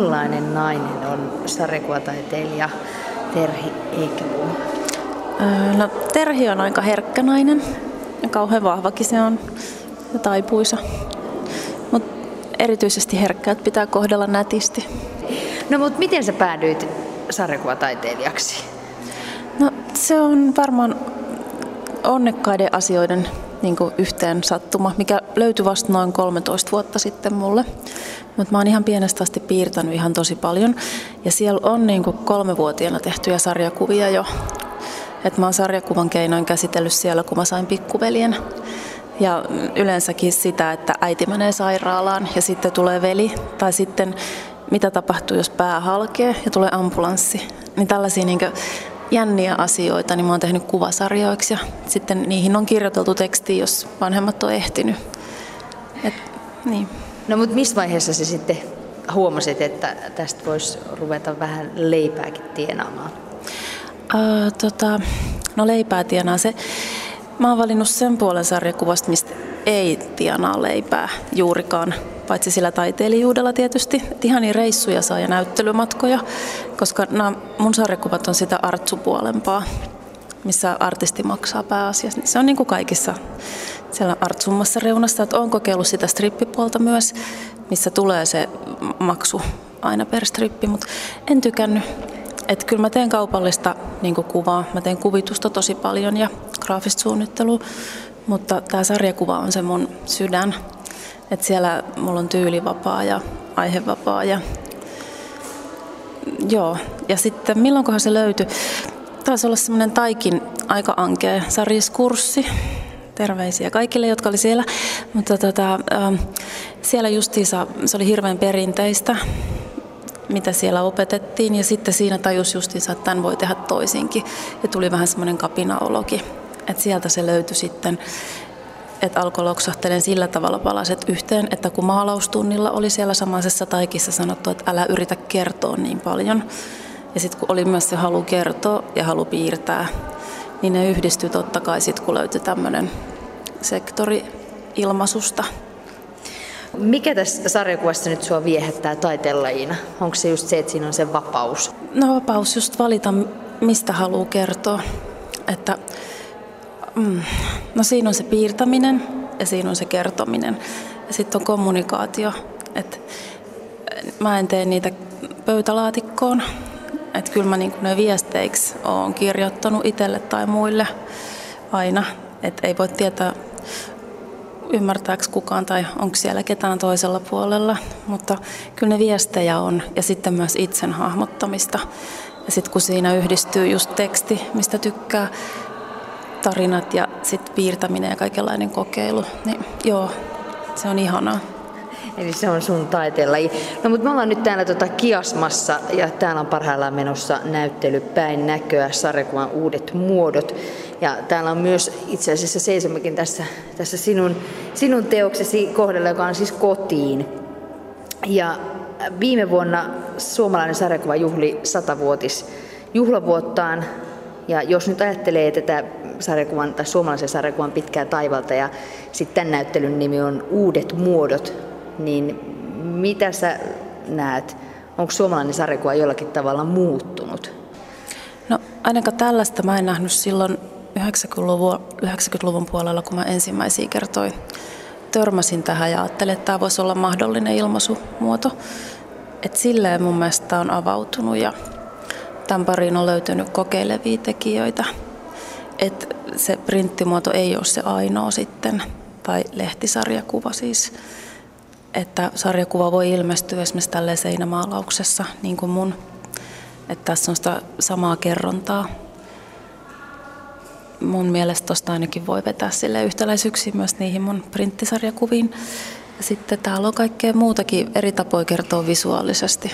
millainen nainen on sarjakuvataiteilija Terhi Eikeboom? No, Terhi on aika herkkä nainen ja kauhean vahvakin se on ja taipuisa. Mutta erityisesti herkkäät pitää kohdella nätisti. No mutta miten sä päädyit sarjakuvataiteilijaksi? No se on varmaan onnekkaiden asioiden niin yhteen sattuma, mikä löytyi vasta noin 13 vuotta sitten mulle. Mutta mä oon ihan pienestä asti piirtänyt ihan tosi paljon. Ja siellä on niin kolmevuotiaana tehtyjä sarjakuvia jo. Et mä oon sarjakuvan keinoin käsitellyt siellä, kun mä sain pikkuveljen. Ja yleensäkin sitä, että äiti menee sairaalaan ja sitten tulee veli. Tai sitten mitä tapahtuu, jos pää halkee ja tulee ambulanssi. Niin tällaisia niin jänniä asioita, niin mä oon tehnyt kuvasarjoiksi ja sitten niihin on kirjoiteltu teksti, jos vanhemmat on ehtinyt. Et, niin. No mutta missä vaiheessa se sitten huomasit, että tästä voisi ruveta vähän leipääkin tienaamaan? Öö, tota, no leipää tienaa se. Mä oon valinnut sen puolen sarjakuvasta, mistä ei tienaa leipää juurikaan, paitsi sillä taiteilijuudella tietysti. Et ihan niin reissuja saa ja näyttelymatkoja, koska nämä mun sarjakuvat on sitä artsupuolempaa, missä artisti maksaa pääasiassa. Se on niin kuin kaikissa siellä artsummassa reunassa, että olen kokeillut sitä strippipuolta myös, missä tulee se maksu aina per strippi, mutta en tykännyt. Että kyllä mä teen kaupallista niin kuvaa, mä teen kuvitusta tosi paljon ja graafista suunnittelua, mutta tämä sarjakuva on se mun sydän. Että siellä mulla on tyylivapaa ja aihevapaa ja joo. Ja sitten milloinkohan se löytyi? Taisi olla semmoinen taikin aika ankea sarjiskurssi. Terveisiä kaikille, jotka oli siellä. Mutta tota, ähm, siellä justiinsa se oli hirveän perinteistä mitä siellä opetettiin. Ja sitten siinä tajus justiinsa, että tämän voi tehdä toisinkin. Ja tuli vähän semmoinen kapinaologi. Että sieltä se löytyi sitten, että alkoi loksahtelen sillä tavalla palaset yhteen, että kun maalaustunnilla oli siellä samaisessa taikissa sanottu, että älä yritä kertoa niin paljon. Ja sitten kun oli myös se halu kertoa ja halu piirtää, niin ne yhdistyi totta kai sitten, kun löytyi tämmöinen sektori ilmaisusta. Mikä tässä sarjakuvassa nyt sua viehättää taiteenlajina? Onko se just se, että siinä on se vapaus? No vapaus just valita, mistä haluaa kertoa. Että, mm, no siinä on se piirtäminen ja siinä on se kertominen. Ja sitten on kommunikaatio. että mä en tee niitä pöytälaatikkoon. Että kyllä mä niin ne viesteiksi olen kirjoittanut itselle tai muille aina. Että ei voi tietää ymmärtääkö kukaan tai onko siellä ketään toisella puolella, mutta kyllä ne viestejä on ja sitten myös itsen hahmottamista. Ja sitten kun siinä yhdistyy just teksti, mistä tykkää, tarinat ja sitten piirtäminen ja kaikenlainen kokeilu, niin joo, se on ihanaa. Eli se on sun taiteenlaji. No mutta me ollaan nyt täällä tota Kiasmassa ja täällä on parhaillaan menossa näyttely Päin näköä, sarjakuvan uudet muodot. Ja täällä on myös itse asiassa seisommekin tässä, tässä sinun, sinun teoksesi kohdalla, joka on siis kotiin. Ja viime vuonna suomalainen sarjakuva juhli satavuotis juhlavuottaan. Ja jos nyt ajattelee tätä sarjakuvan tai suomalaisen sarjakuvan pitkää taivalta ja sitten tämän näyttelyn nimi on Uudet muodot, niin mitä sä näet? Onko suomalainen sarjakuva jollakin tavalla muuttunut? No ainakaan tällaista mä en nähnyt silloin 90-luvun, 90-luvun puolella, kun mä ensimmäisiä kertoin törmäsin tähän ja ajattelin, että tämä voisi olla mahdollinen ilmaisumuoto. Et silleen mun mielestä on avautunut ja tämän pariin on löytynyt kokeilevia tekijöitä. Et se printtimuoto ei ole se ainoa sitten, tai lehtisarjakuva siis. Että sarjakuva voi ilmestyä esimerkiksi tälleen seinämaalauksessa, niin kuin mun. Että tässä on sitä samaa kerrontaa mun mielestä tuosta ainakin voi vetää sille yhtäläisyyksiä myös niihin mun printtisarjakuviin. Ja sitten täällä on kaikkea muutakin eri tapoja kertoa visuaalisesti.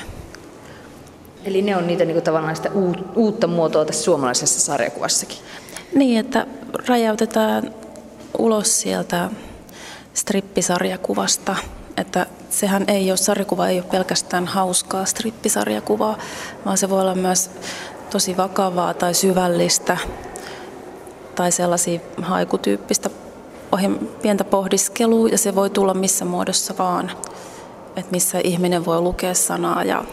Eli ne on niitä niin kuin tavallaan sitä uutta muotoa tässä suomalaisessa sarjakuvassakin? Niin, että räjäytetään ulos sieltä strippisarjakuvasta, että sehän ei ole, sarjakuva ei ole pelkästään hauskaa strippisarjakuvaa, vaan se voi olla myös tosi vakavaa tai syvällistä tai sellaisia haikutyyppistä ohi pientä pohdiskelua ja se voi tulla missä muodossa vaan. että missä ihminen voi lukea sanaa ja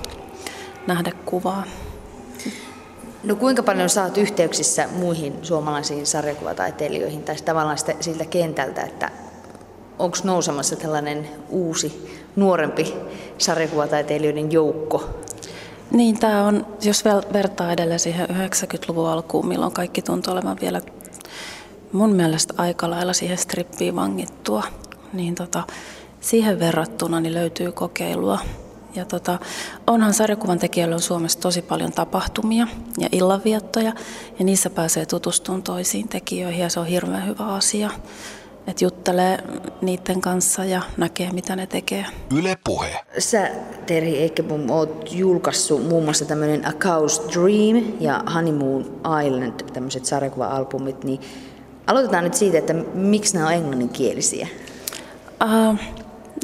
nähdä kuvaa. No kuinka paljon saat yhteyksissä muihin suomalaisiin sarjakuvataiteilijoihin tai tavallaan siltä kentältä, että onko nousemassa tällainen uusi, nuorempi sarjakuvataiteilijoiden joukko? Niin, tämä on, jos vertaa edelleen siihen 90-luvun alkuun, milloin kaikki tuntuu olevan vielä mun mielestä aika lailla siihen strippiin vangittua, niin tota, siihen verrattuna niin löytyy kokeilua. Ja tota, onhan sarjakuvan tekijöillä on Suomessa tosi paljon tapahtumia ja illanviettoja, ja niissä pääsee tutustumaan toisiin tekijöihin, ja se on hirveän hyvä asia. Että juttelee niiden kanssa ja näkee, mitä ne tekee. Yle Puhe. Sä, Terhi Eikkebom, oot julkaissut muun muassa tämmöinen A Cow's Dream ja Honeymoon Island, tämmöiset sarjakuva-albumit, niin aloitetaan nyt siitä, että miksi nämä on englanninkielisiä? Uh,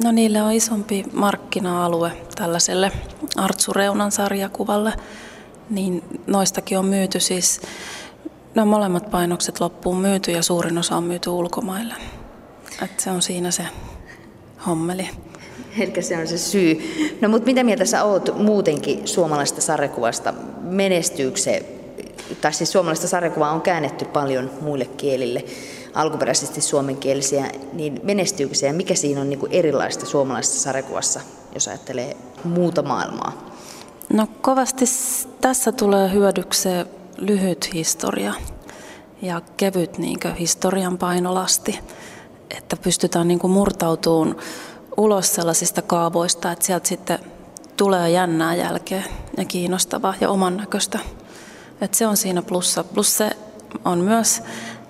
no niille on isompi markkina-alue tällaiselle Artsu Reunan sarjakuvalle, niin noistakin on myyty siis No molemmat painokset loppuun myyty ja suurin osa on myyty ulkomaille. Et se on siinä se hommeli. Eli se on se syy. No mutta mitä mieltä sä oot muutenkin suomalaista sarjakuvasta? Menestyykö se, tai siis suomalaista sarjakuvaa on käännetty paljon muille kielille, alkuperäisesti suomenkielisiä, niin menestyykö se ja mikä siinä on niin kuin erilaista suomalaisessa sarjakuvassa, jos ajattelee muuta maailmaa? No kovasti tässä tulee hyödykseen lyhyt historia ja kevyt niin historian painolasti, että pystytään niin murtautumaan ulos sellaisista kaavoista, että sieltä sitten tulee jännää jälkeen ja kiinnostavaa ja oman näköistä. Että se on siinä plussa. Plus se on myös,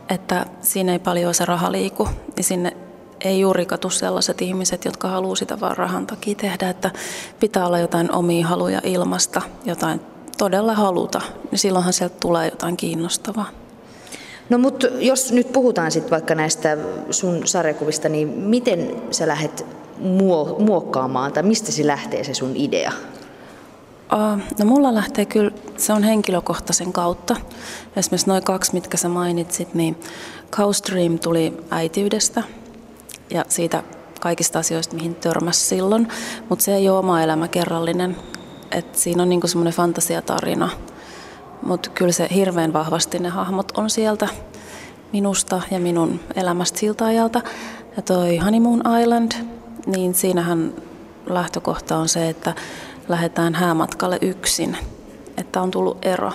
että siinä ei paljon se raha liiku, niin sinne ei juuri katu sellaiset ihmiset, jotka haluaa sitä vaan rahan takia tehdä, että pitää olla jotain omia haluja ilmasta, jotain todella haluta, niin silloinhan sieltä tulee jotain kiinnostavaa. No mutta jos nyt puhutaan sitten vaikka näistä sun sarjakuvista, niin miten sä lähdet muokkaamaan tai mistä se lähtee se sun idea? No mulla lähtee kyllä, se on henkilökohtaisen kautta. Esimerkiksi noin kaksi, mitkä sä mainitsit, niin Dream tuli äitiydestä ja siitä kaikista asioista, mihin törmäsi silloin, mutta se ei ole oma elämä kerrallinen, et siinä on niinku semmoinen fantasiatarina, mutta kyllä se hirveän vahvasti ne hahmot on sieltä minusta ja minun elämästä siltä ajalta. Ja toi Honeymoon Island, niin siinähän lähtökohta on se, että lähdetään häämatkalle yksin, että on tullut ero.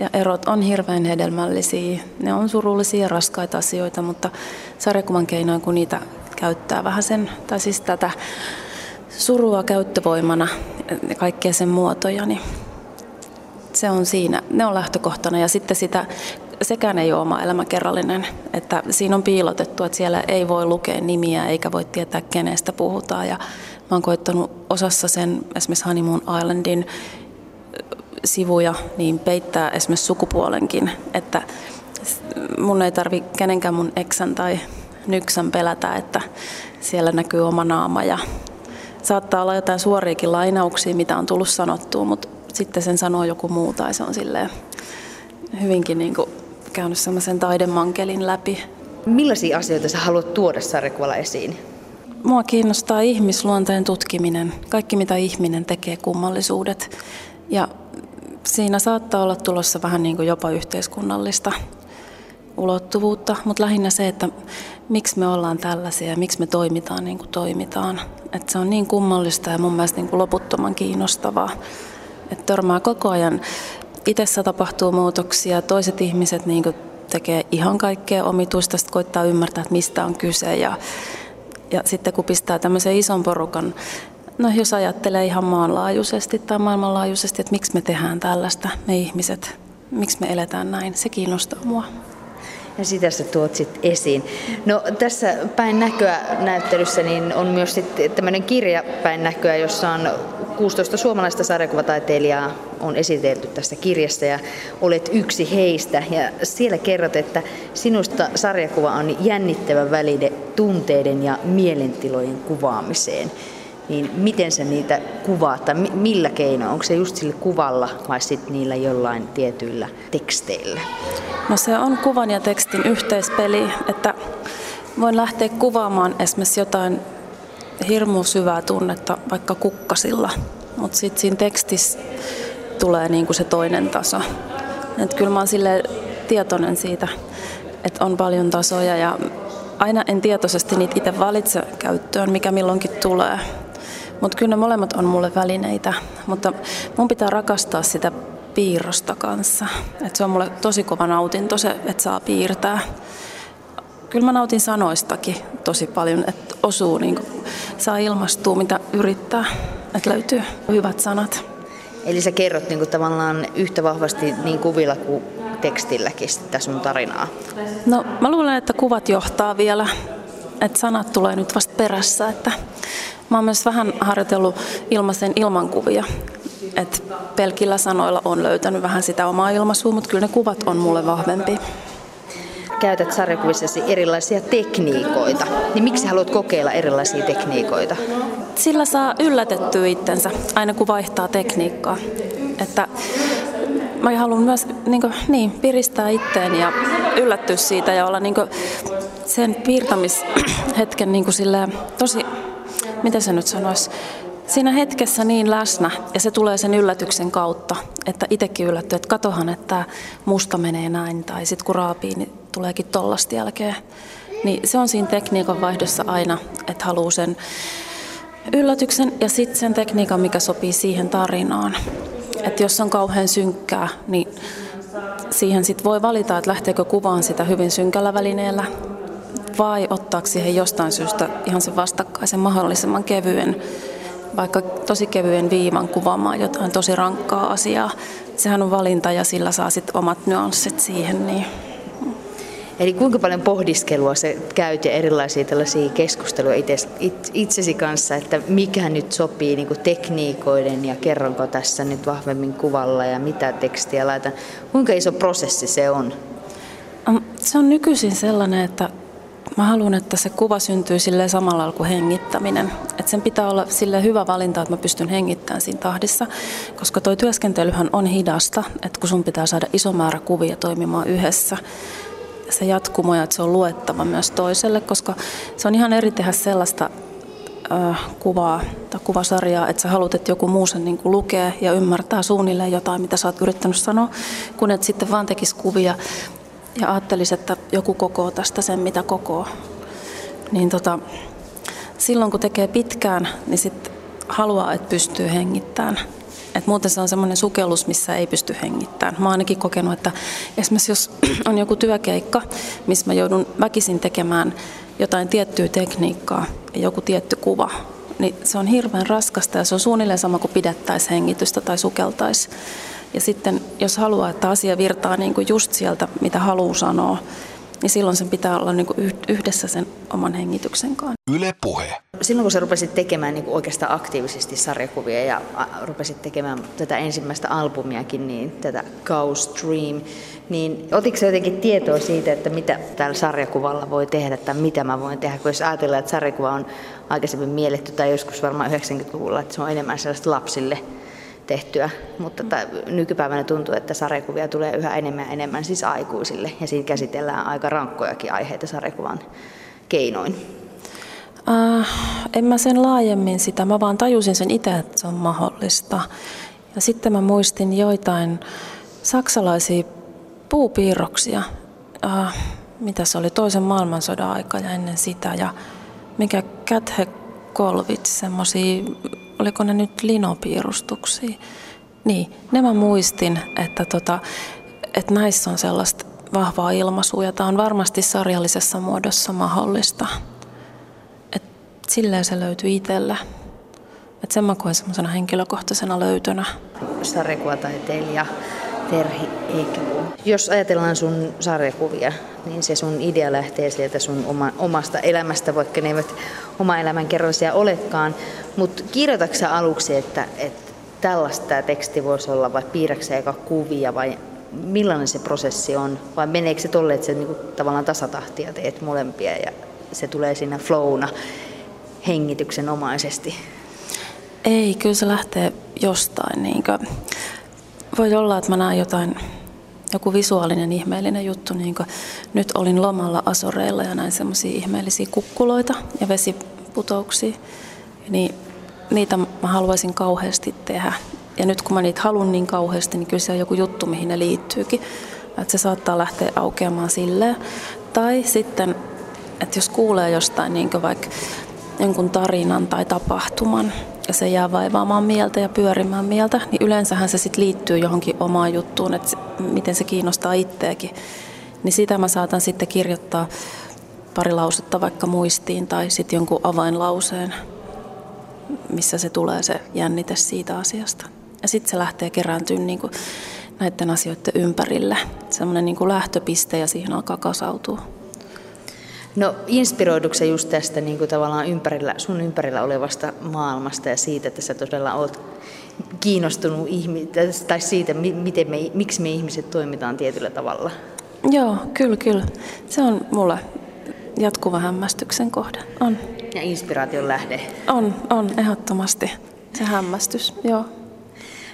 Ja erot on hirveän hedelmällisiä. Ne on surullisia ja raskaita asioita, mutta sarjakuvan keinoin, kun niitä käyttää vähän sen, tai siis tätä surua käyttövoimana kaikkia sen muotoja, niin se on siinä, ne on lähtökohtana. Ja sitten sitä, sekään ei ole oma elämäkerrallinen, että siinä on piilotettu, että siellä ei voi lukea nimiä eikä voi tietää kenestä puhutaan. Ja mä oon koittanut osassa sen esimerkiksi Honeymoon Islandin sivuja niin peittää esimerkiksi sukupuolenkin, että mun ei tarvi kenenkään mun eksän tai nyksän pelätä, että siellä näkyy oma naama ja saattaa olla jotain suoriakin lainauksia, mitä on tullut sanottua, mutta sitten sen sanoo joku muu tai se on silleen hyvinkin niin kuin käynyt semmoisen taidemankelin läpi. Millaisia asioita sä haluat tuoda sarjakuvalla esiin? Mua kiinnostaa ihmisluonteen tutkiminen, kaikki mitä ihminen tekee, kummallisuudet. Ja siinä saattaa olla tulossa vähän niin kuin jopa yhteiskunnallista ulottuvuutta, mutta lähinnä se, että miksi me ollaan tällaisia ja miksi me toimitaan niin kuin toimitaan. Että se on niin kummallista ja mun mielestä niin kuin loputtoman kiinnostavaa. Että törmää koko ajan. Itessä tapahtuu muutoksia, toiset ihmiset niin kuin tekee ihan kaikkea omituista, sitten koittaa ymmärtää, että mistä on kyse. Ja, ja sitten kun pistää tämmöisen ison porukan, no jos ajattelee ihan maanlaajuisesti tai maailmanlaajuisesti, että miksi me tehdään tällaista, me ihmiset, miksi me eletään näin, se kiinnostaa mua ja sitä sä tuot sitten esiin. No tässä päin näköä näyttelyssä niin on myös tämmöinen kirja päin näköä, jossa on 16 suomalaista sarjakuvataiteilijaa on esitelty tässä kirjassa ja olet yksi heistä. Ja siellä kerrot, että sinusta sarjakuva on jännittävä väline tunteiden ja mielentilojen kuvaamiseen niin miten sä niitä kuvaat tai millä keinoin? Onko se just sillä kuvalla vai sitten niillä jollain tietyillä teksteillä? No se on kuvan ja tekstin yhteispeli, että voin lähteä kuvaamaan esimerkiksi jotain hirmu syvää tunnetta vaikka kukkasilla, mutta sitten siinä tekstissä tulee niin kuin se toinen taso. Et kyllä mä oon tietoinen siitä, että on paljon tasoja ja aina en tietoisesti niitä itse valitse käyttöön, mikä milloinkin tulee. Mutta kyllä ne molemmat on mulle välineitä, mutta mun pitää rakastaa sitä piirrosta kanssa. Et se on mulle tosi kova nautinto se, että saa piirtää. Kyllä mä nautin sanoistakin tosi paljon, että osuu, niin kuin, saa ilmastua mitä yrittää, että löytyy hyvät sanat. Eli sä kerrot niin kuin, tavallaan yhtä vahvasti niin kuvilla kuin tekstilläkin sitä sun tarinaa? No mä luulen, että kuvat johtaa vielä, että sanat tulee nyt vasta perässä, että mä oon myös vähän harjoitellut ilmaisen ilmankuvia, että pelkillä sanoilla on löytänyt vähän sitä omaa ilmaisua, mutta kyllä ne kuvat on mulle vahvempi. Käytät sarjakuvissasi erilaisia tekniikoita, niin miksi haluat kokeilla erilaisia tekniikoita? Sillä saa yllätettyä itsensä aina kun vaihtaa tekniikkaa. Että mä haluan myös niin, kuin, niin, piristää itteen ja yllättyä siitä ja olla niin kuin, sen piirtämishetken niin kuin, silleen, tosi, miten se nyt sanoisi, siinä hetkessä niin läsnä ja se tulee sen yllätyksen kautta, että itsekin yllättyy, että katohan, että musta menee näin tai sitten kun raapii, niin tuleekin tollasta jälkeen. Niin se on siinä tekniikan vaihdossa aina, että haluaa sen yllätyksen ja sitten sen tekniikan, mikä sopii siihen tarinaan. Että jos on kauhean synkkää, niin siihen sit voi valita, että lähteekö kuvaan sitä hyvin synkällä välineellä vai ottaako siihen jostain syystä ihan sen vastakkaisen mahdollisimman kevyen, vaikka tosi kevyen viivan kuvaamaan jotain tosi rankkaa asiaa. Sehän on valinta ja sillä saa sitten omat nyanssit siihen. Niin Eli kuinka paljon pohdiskelua se käyt ja erilaisia tällaisia keskusteluja itse, itsesi kanssa, että mikä nyt sopii niin tekniikoiden ja kerronko tässä nyt vahvemmin kuvalla ja mitä tekstiä laitan. Kuinka iso prosessi se on? Se on nykyisin sellainen, että mä haluan, että se kuva syntyy sille samalla kuin hengittäminen. Että sen pitää olla sille hyvä valinta, että mä pystyn hengittämään siinä tahdissa, koska toi työskentelyhän on hidasta, että kun sun pitää saada iso määrä kuvia toimimaan yhdessä, se jatkumo ja että se on luettava myös toiselle, koska se on ihan eri tehdä sellaista äh, kuvaa tai kuvasarjaa, että sä haluat, että joku muu sen niin kuin lukee ja ymmärtää suunnilleen jotain, mitä sä oot yrittänyt sanoa, kun et sitten vaan tekisi kuvia ja ajattelisi, että joku kokoo tästä sen, mitä kokoo. Niin tota, silloin kun tekee pitkään, niin sitten haluaa, että pystyy hengittämään. Et muuten se on semmoinen sukellus, missä ei pysty hengittämään. Mä oon ainakin kokenut, että esimerkiksi jos on joku työkeikka, missä mä joudun väkisin tekemään jotain tiettyä tekniikkaa ja joku tietty kuva, niin se on hirveän raskasta ja se on suunnilleen sama kuin pidettäisiin hengitystä tai sukeltaisi. Ja sitten jos haluaa, että asia virtaa niin kuin just sieltä, mitä haluaa sanoa, niin silloin sen pitää olla niin kuin yhdessä sen oman hengityksen kanssa. Yle puhe. Silloin kun sä rupesit tekemään niin kuin oikeastaan aktiivisesti sarjakuvia ja rupesit tekemään tätä ensimmäistä albumiakin, niin tätä Ghost Dream, niin otitko sä jotenkin tietoa siitä, että mitä tällä sarjakuvalla voi tehdä tai mitä mä voin tehdä, kun jos ajatellaan, että sarjakuva on aikaisemmin mielletty tai joskus varmaan 90-luvulla, että se on enemmän sellaista lapsille tehtyä, mutta nykypäivänä tuntuu, että sarjakuvia tulee yhä enemmän ja enemmän siis aikuisille ja siinä käsitellään aika rankkojakin aiheita sarjakuvan keinoin. Äh, en mä sen laajemmin sitä, mä vaan tajusin sen itse, että se on mahdollista. Ja sitten mä muistin joitain saksalaisia puupiirroksia, äh, mitä se oli toisen maailmansodan aika ja ennen sitä. Ja mikä Käthe Kolvits, semmoisia oliko ne nyt linopiirustuksia. Niin, ne mä muistin, että, tota, että näissä on sellaista vahvaa ilmaisua ja tämä on varmasti sarjallisessa muodossa mahdollista. Et silleen se löytyy itsellä. Et sen mä koen semmoisena henkilökohtaisena löytönä. Sarjakuvataiteilija Terhi Eikkipuu. Jos ajatellaan sun sarjakuvia, niin se sun idea lähtee sieltä sun oma, omasta elämästä, vaikka ne eivät oma elämän kerrallisia olekaan. Mutta kirjoitatko aluksi, että, että tällaista teksti voisi olla, vai piirräksä eka kuvia, vai millainen se prosessi on? Vai meneekö se tolle, että sä niinku tavallaan tasatahtia teet molempia ja se tulee siinä flowna hengityksenomaisesti? Ei, kyllä se lähtee jostain. Niin kuin, voi olla, että mä näen jotain, joku visuaalinen ihmeellinen juttu. Niin kuin, nyt olin lomalla Asoreilla ja näin semmoisia ihmeellisiä kukkuloita ja vesiputouksia. niin niitä mä haluaisin kauheasti tehdä. Ja nyt kun mä niitä haluan niin kauheasti, niin kyllä se on joku juttu, mihin ne liittyykin. Että se saattaa lähteä aukeamaan silleen. Tai sitten, että jos kuulee jostain niin vaikka jonkun tarinan tai tapahtuman, ja se jää vaivaamaan mieltä ja pyörimään mieltä, niin yleensähän se sitten liittyy johonkin omaan juttuun, että miten se kiinnostaa itseäkin. Niin sitä mä saatan sitten kirjoittaa pari lausetta vaikka muistiin tai sitten jonkun avainlauseen, missä se tulee se jännite siitä asiasta. Ja sitten se lähtee kerääntymään niin näiden asioiden ympärille. Semmoinen niin lähtöpiste ja siihen alkaa kasautua. No inspiroiduksen just tästä niin kuin tavallaan ympärillä, sun ympärillä olevasta maailmasta ja siitä, että sä todella oot kiinnostunut ihmi- tai siitä, miten me, miksi me ihmiset toimitaan tietyllä tavalla? Joo, kyllä, kyllä. Se on mulle jatkuva hämmästyksen kohde. On. Ja inspiraation lähde. On, on, ehdottomasti. Se hämmästys, joo.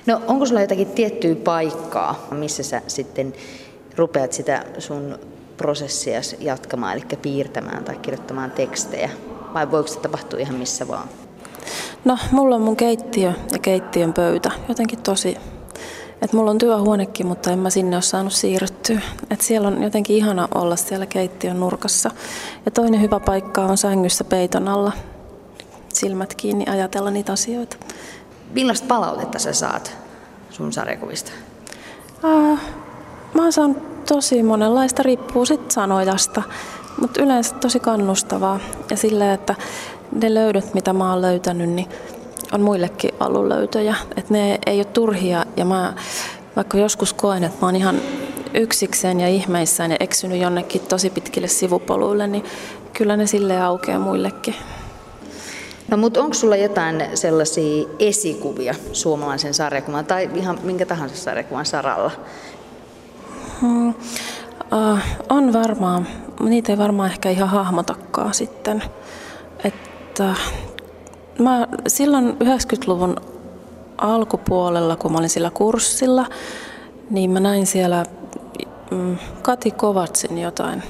No onko sulla jotakin tiettyä paikkaa, missä sä sitten rupeat sitä sun prosessia jatkamaan, eli piirtämään tai kirjoittamaan tekstejä? Vai voiko se tapahtua ihan missä vaan? No, mulla on mun keittiö ja keittiön pöytä. Jotenkin tosi... Et mulla on työhuonekin, mutta en mä sinne ole saanut siirryttyä. Et siellä on jotenkin ihana olla siellä keittiön nurkassa. Ja toinen hyvä paikka on sängyssä peiton alla. Silmät kiinni ajatella niitä asioita. Millaista palautetta sä saat sun sarjakuvista? Uh, mä oon saanut tosi monenlaista, riippuu sit sanojasta, mutta yleensä tosi kannustavaa. Ja silleen, että ne löydöt, mitä mä oon löytänyt, niin on muillekin ollut löytöjä. Että ne ei ole turhia ja mä vaikka joskus koen, että mä oon ihan yksikseen ja ihmeissään ja eksynyt jonnekin tosi pitkille sivupoluille, niin kyllä ne sille aukeaa muillekin. No mutta onko sulla jotain sellaisia esikuvia suomalaisen sarjakuvan tai ihan minkä tahansa sarjakuvan saralla? Hmm, uh, on varmaan. Niitä ei varmaan ehkä ihan hahmotakaan sitten. Että mä silloin 90-luvun alkupuolella, kun mä olin sillä kurssilla, niin mä näin siellä mm, Kati Kovatsin jotain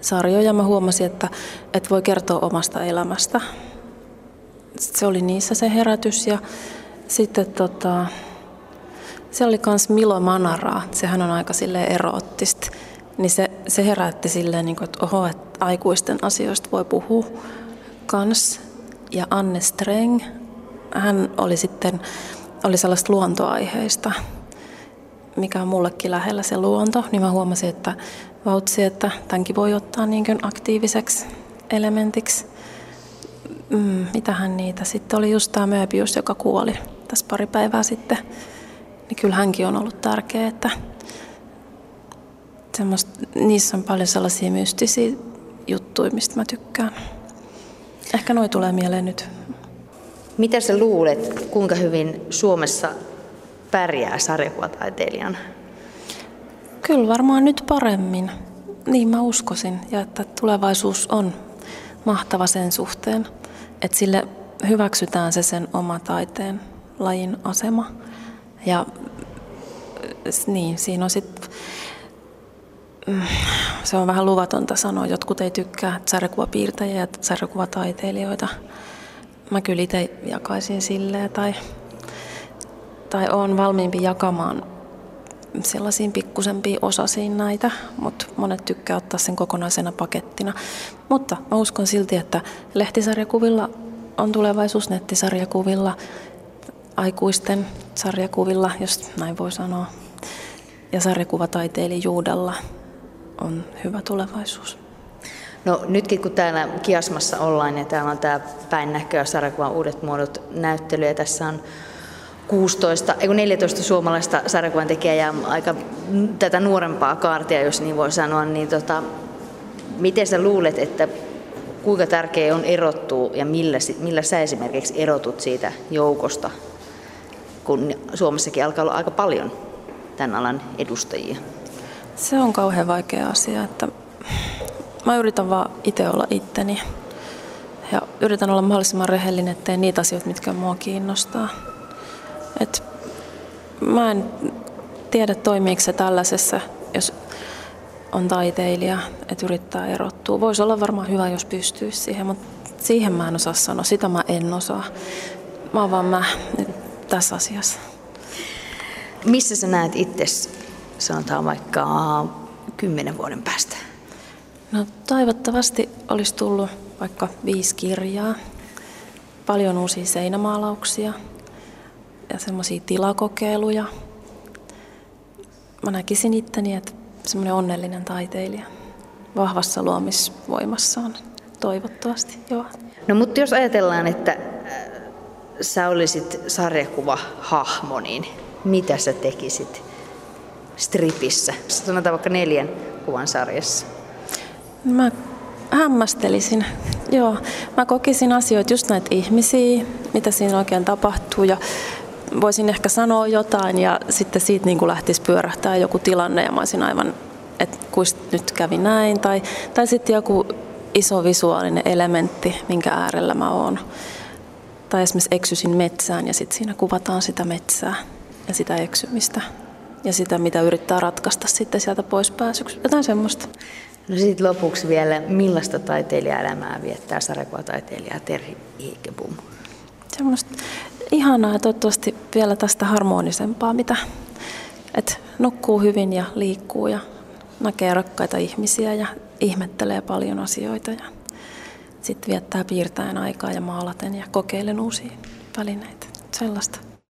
sarjoja. Mä huomasin, että, että voi kertoa omasta elämästä se oli niissä se herätys ja sitten tota, se oli myös Milo Manaraa, sehän on aika sille eroottista, niin se, se herätti silleen, niin kuin, että oho, että aikuisten asioista voi puhua kans. Ja Anne Streng, hän oli sitten, oli sellaista luontoaiheista, mikä on mullekin lähellä se luonto, niin mä huomasin, että vautsi, että tämänkin voi ottaa niin aktiiviseksi elementiksi. Mm, mitähän niitä sitten oli? Just tämä Möbius, joka kuoli tässä pari päivää sitten. Niin kyllä hänkin on ollut tärkeä, että niissä on paljon sellaisia mystisiä juttuja, mistä mä tykkään. Ehkä noi tulee mieleen nyt. Mitä sä luulet, kuinka hyvin Suomessa pärjää sarjakuvataiteilijan? Kyllä varmaan nyt paremmin. Niin mä uskoisin, ja että tulevaisuus on mahtava sen suhteen että sille hyväksytään se sen oma taiteen lajin asema. Ja niin, siinä on sitten, mm, se on vähän luvatonta sanoa, jotkut ei tykkää sarjakuvapiirtäjiä ja sarjakuvataiteilijoita. Mä kyllä itse jakaisin silleen tai, tai on valmiimpi jakamaan sellaisiin pikkusempiin osasiin näitä, mutta monet tykkää ottaa sen kokonaisena pakettina. Mutta mä uskon silti, että lehtisarjakuvilla on tulevaisuus nettisarjakuvilla, aikuisten sarjakuvilla, jos näin voi sanoa, ja sarjakuvataiteilijuudella on hyvä tulevaisuus. No nytkin kun täällä Kiasmassa ollaan ja täällä on tämä päin näköä sarjakuvan uudet muodot näyttely ja tässä on 16, ei 14 suomalaista sarjakuvan tekijää ja aika tätä nuorempaa kaartia, jos niin voi sanoa, niin tota, miten sä luulet, että kuinka tärkeää on erottua ja millä, millä sä esimerkiksi erotut siitä joukosta, kun Suomessakin alkaa olla aika paljon tämän alan edustajia? Se on kauhean vaikea asia, että mä yritän vaan itse olla itteni ja yritän olla mahdollisimman rehellinen, ettei niitä asioita, mitkä mua kiinnostaa. Et mä en tiedä toimiiko se tällaisessa, jos on taiteilija, että yrittää erottua. Voisi olla varmaan hyvä, jos pystyisi siihen, mutta siihen mä en osaa sanoa, sitä mä en osaa. Mä oon vaan mä nyt tässä asiassa. Missä sä näet itse, sanotaan vaikka kymmenen vuoden päästä? No toivottavasti olisi tullut vaikka viisi kirjaa, paljon uusia seinämaalauksia ja semmoisia tilakokeiluja. Mä näkisin itteni, että semmoinen onnellinen taiteilija vahvassa luomisvoimassaan, toivottavasti, joo. No mutta jos ajatellaan, että sä olisit sarjakuva-hahmo, niin mitä sä tekisit stripissä? Sanotaan vaikka neljän kuvan sarjassa. Mä hämmästelisin. Joo, mä kokisin asioita, just näitä ihmisiä, mitä siinä oikein tapahtuu ja voisin ehkä sanoa jotain ja sitten siitä niin kuin lähtisi pyörähtää joku tilanne ja mä olisin aivan, että kuist nyt kävi näin tai, tai sitten joku iso visuaalinen elementti, minkä äärellä mä oon. Tai esimerkiksi eksysin metsään ja sitten siinä kuvataan sitä metsää ja sitä eksymistä ja sitä, mitä yrittää ratkaista sitten sieltä pois pääsyksi. Jotain semmoista. No sitten lopuksi vielä, millaista taiteilijaelämää viettää sarjakuvataiteilija Terhi Iikebum? Semmoista ihanaa ja toivottavasti vielä tästä harmonisempaa, mitä et nukkuu hyvin ja liikkuu ja näkee rakkaita ihmisiä ja ihmettelee paljon asioita ja sitten viettää piirtäen aikaa ja maalaten ja kokeilen uusia välineitä. Sellaista.